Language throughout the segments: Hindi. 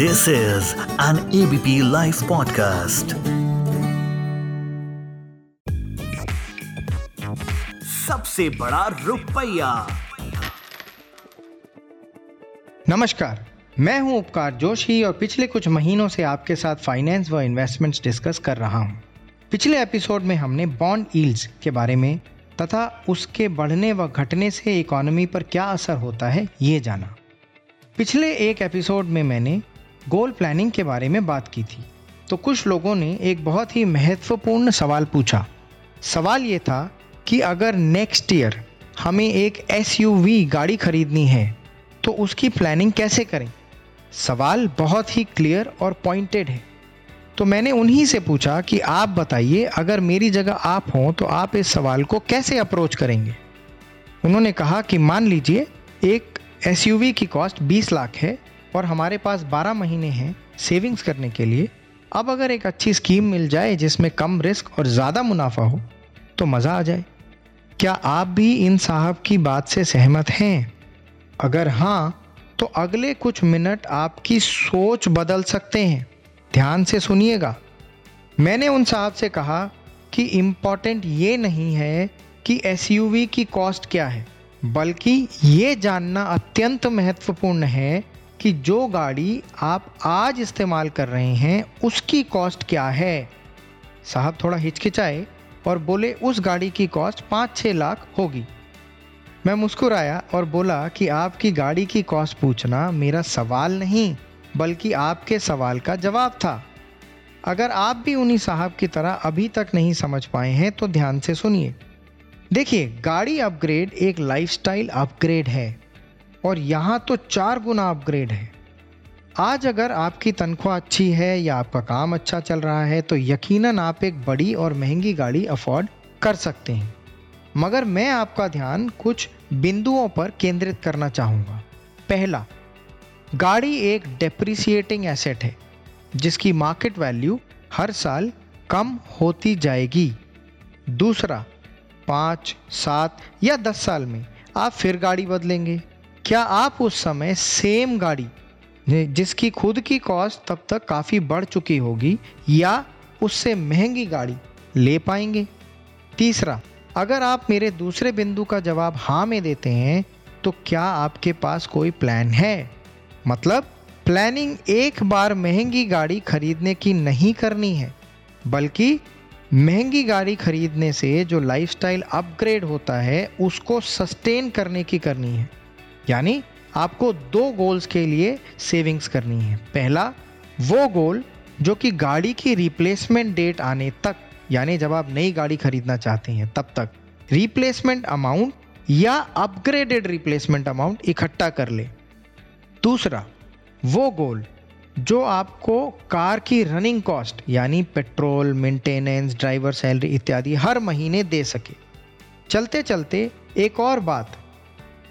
This is an ABP Life podcast. सबसे बड़ा रुपया। नमस्कार मैं हूँ उपकार जोशी और पिछले कुछ महीनों से आपके साथ फाइनेंस व इन्वेस्टमेंट्स डिस्कस कर रहा हूँ। पिछले एपिसोड में हमने बॉन्ड ईल्ड्स के बारे में तथा उसके बढ़ने व घटने से इकोनॉमी पर क्या असर होता है ये जाना। पिछले एक एपिसोड में मैंने गोल प्लानिंग के बारे में बात की थी। तो कुछ लोगों ने एक बहुत ही महत्वपूर्ण सवाल पूछा। सवाल ये था कि अगर नेक्स्ट ईयर हमें एक एसयूवी गाड़ी खरीदनी है तो उसकी प्लानिंग कैसे करें? सवाल बहुत ही क्लियर और पॉइंटेड है। तो मैंने उन्हीं से पूछा कि आप बताइए, अगर मेरी जगह आप हों तो आप इस सवाल को कैसे अप्रोच करेंगे? उन्होंने कहा कि मान लीजिए, एक एसयूवी की कॉस्ट 20 लाख है और हमारे पास 12 महीने हैं सेविंग्स करने के लिए। अब अगर एक अच्छी स्कीम मिल जाए जिसमें कम रिस्क और ज़्यादा मुनाफा हो तो मज़ा आ जाए। क्या आप भी इन साहब की बात से सहमत हैं? अगर हाँ तो अगले कुछ मिनट आपकी सोच बदल सकते हैं। ध्यान से सुनिएगा। मैंने उन साहब से कहा कि इंपॉर्टेंट ये नहीं है कि एसयूवी की कॉस्ट क्या है, बल्कि ये जानना अत्यंत महत्वपूर्ण है कि जो गाड़ी आप आज इस्तेमाल कर रहे हैं, उसकी कॉस्ट क्या है? साहब थोड़ा हिचकिचाए और बोले, उस गाड़ी की कॉस्ट पाँच छः लाख होगी। मैं मुस्कुराया और बोला कि आपकी गाड़ी की कॉस्ट पूछना मेरा सवाल नहीं, बल्कि आपके सवाल का जवाब था। अगर आप भी उन्हीं साहब की तरह अभी तक नहीं समझ पाए हैं तो ध्यान से सुनिए। देखिए, गाड़ी अपग्रेड एक लाइफस्टाइल अपग्रेड है। और यहाँ तो चार गुना अपग्रेड है। आज अगर आपकी तनख्वाह अच्छी है या आपका काम अच्छा चल रहा है तो यकीनन आप एक बड़ी और महँगी गाड़ी अफोर्ड कर सकते हैं। मगर मैं आपका ध्यान कुछ बिंदुओं पर केंद्रित करना चाहूँगा। पहला, गाड़ी एक डेप्रिसिएटिंग एसेट है, जिसकी मार्केट वैल्यू हर साल कम होती जाएगी। दूसरा, पाँच, सात या दस साल में आप फिर गाड़ी बदलेंगे। क्या आप उस समय सेम गाड़ी जिसकी खुद की कॉस्ट तब तक काफ़ी बढ़ चुकी होगी, या उससे महँगी गाड़ी ले पाएँगे? तीसरा, अगर आप मेरे दूसरे बिंदु का जवाब हाँ में देते हैं तो क्या आपके पास कोई प्लान है? मतलब प्लानिंग एक बार महँगी गाड़ी खरीदने की नहीं करनी है, बल्कि महँगी गाड़ी खरीदने से जो लाइफस्टाइल अपग्रेड होता है, उसको सस्टेन करने की करनी है। यानी आपको दो गोल्स के लिए सेविंग्स करनी है। पहला, वो गोल जो कि गाड़ी की रिप्लेसमेंट डेट आने तक, यानी जब आप नई गाड़ी खरीदना चाहते हैं, तब तक रिप्लेसमेंट अमाउंट या अपग्रेडेड रिप्लेसमेंट अमाउंट इकट्ठा कर ले। दूसरा, वो गोल जो आपको कार की रनिंग कॉस्ट यानी पेट्रोल मेंटेनेंस ड्राइवर सैलरी इत्यादि हर महीने दे सके। चलते चलते एक और बात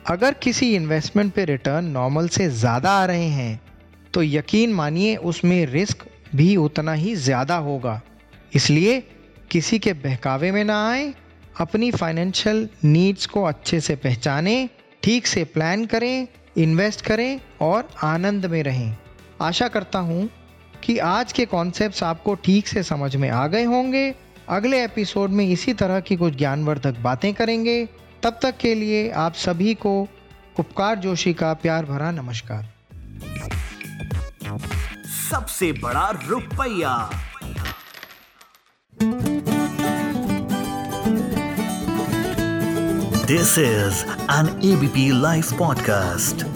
अगर किसी इन्वेस्टमेंट पे रिटर्न नॉर्मल से ज़्यादा आ रहे हैं तो यकीन मानिए उसमें रिस्क भी उतना ही ज़्यादा होगा। इसलिए किसी के बहकावे में ना आए, अपनी फाइनेंशियल नीड्स को अच्छे से पहचानें, ठीक से प्लान करें इन्वेस्ट करें और आनंद में रहें। आशा करता हूँ कि आज के कॉन्सेप्ट्स आपको ठीक से समझ में आ गए होंगे। अगले एपिसोड में इसी तरह की कुछ ज्ञानवर्धक बातें करेंगे। तब तक के लिए आप सभी को उपकार जोशी का प्यार भरा नमस्कार। सबसे बड़ा रुपया। This is an ABP live podcast